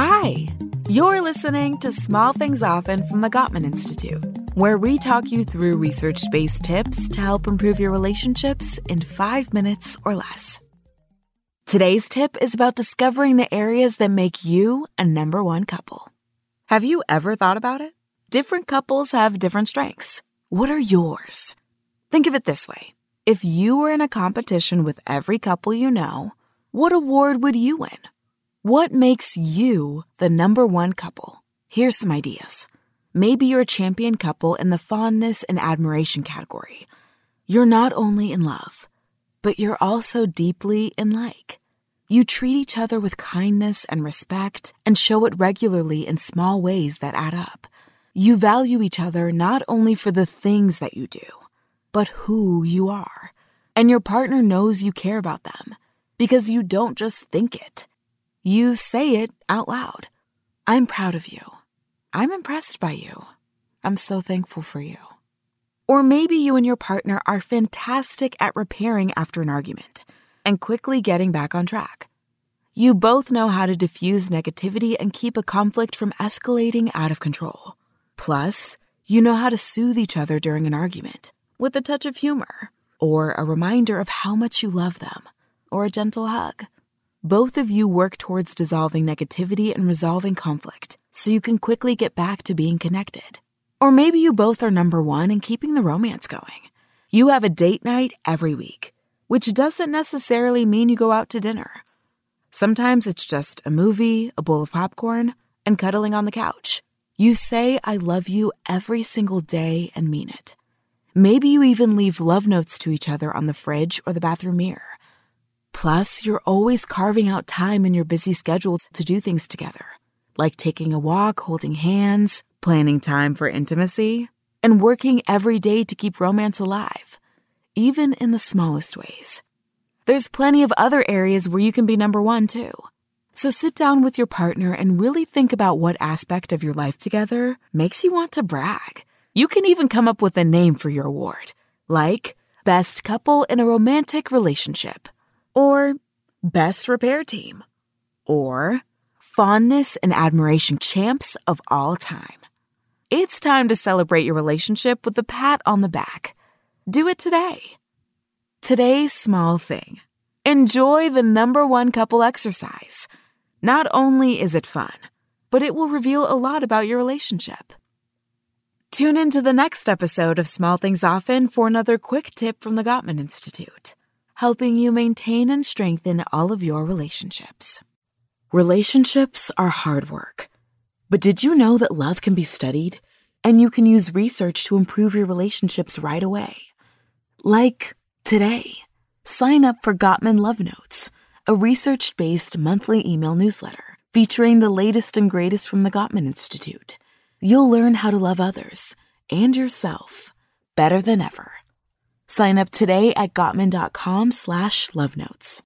Hi, you're listening to Small Things Often from the Gottman Institute, where we talk you through research based tips to help improve your relationships in five minutes or less. Today's tip is about discovering the areas that make you a number one couple. Have you ever thought about it? Different couples have different strengths. What are yours? Think of it this way if you were in a competition with every couple you know, what award would you win? What makes you the number one couple? Here's some ideas. Maybe you're a champion couple in the fondness and admiration category. You're not only in love, but you're also deeply in like. You treat each other with kindness and respect and show it regularly in small ways that add up. You value each other not only for the things that you do, but who you are. And your partner knows you care about them because you don't just think it you say it out loud. I'm proud of you. I'm impressed by you. I'm so thankful for you. Or maybe you and your partner are fantastic at repairing after an argument and quickly getting back on track. You both know how to diffuse negativity and keep a conflict from escalating out of control. Plus, you know how to soothe each other during an argument with a touch of humor, or a reminder of how much you love them, or a gentle hug. Both of you work towards dissolving negativity and resolving conflict so you can quickly get back to being connected. Or maybe you both are number one in keeping the romance going. You have a date night every week, which doesn't necessarily mean you go out to dinner. Sometimes it's just a movie, a bowl of popcorn, and cuddling on the couch. You say, I love you every single day and mean it. Maybe you even leave love notes to each other on the fridge or the bathroom mirror. Plus, you're always carving out time in your busy schedule to do things together, like taking a walk, holding hands, planning time for intimacy, and working every day to keep romance alive, even in the smallest ways. There's plenty of other areas where you can be number one, too. So sit down with your partner and really think about what aspect of your life together makes you want to brag. You can even come up with a name for your award, like Best Couple in a Romantic Relationship or Best Repair Team, or Fondness and Admiration Champs of All Time. It's time to celebrate your relationship with a pat on the back. Do it today. Today's small thing. Enjoy the number one couple exercise. Not only is it fun, but it will reveal a lot about your relationship. Tune in to the next episode of Small Things Often for another quick tip from the Gottman Institute helping you maintain and strengthen all of your relationships. Relationships are hard work. But did you know that love can be studied and you can use research to improve your relationships right away? Like today, sign up for Gottman Love Notes, a research based monthly email newsletter featuring the latest and greatest from the Gottman Institute. You'll learn how to love others and yourself better than ever. Sign up today at Gottman.com slash love notes.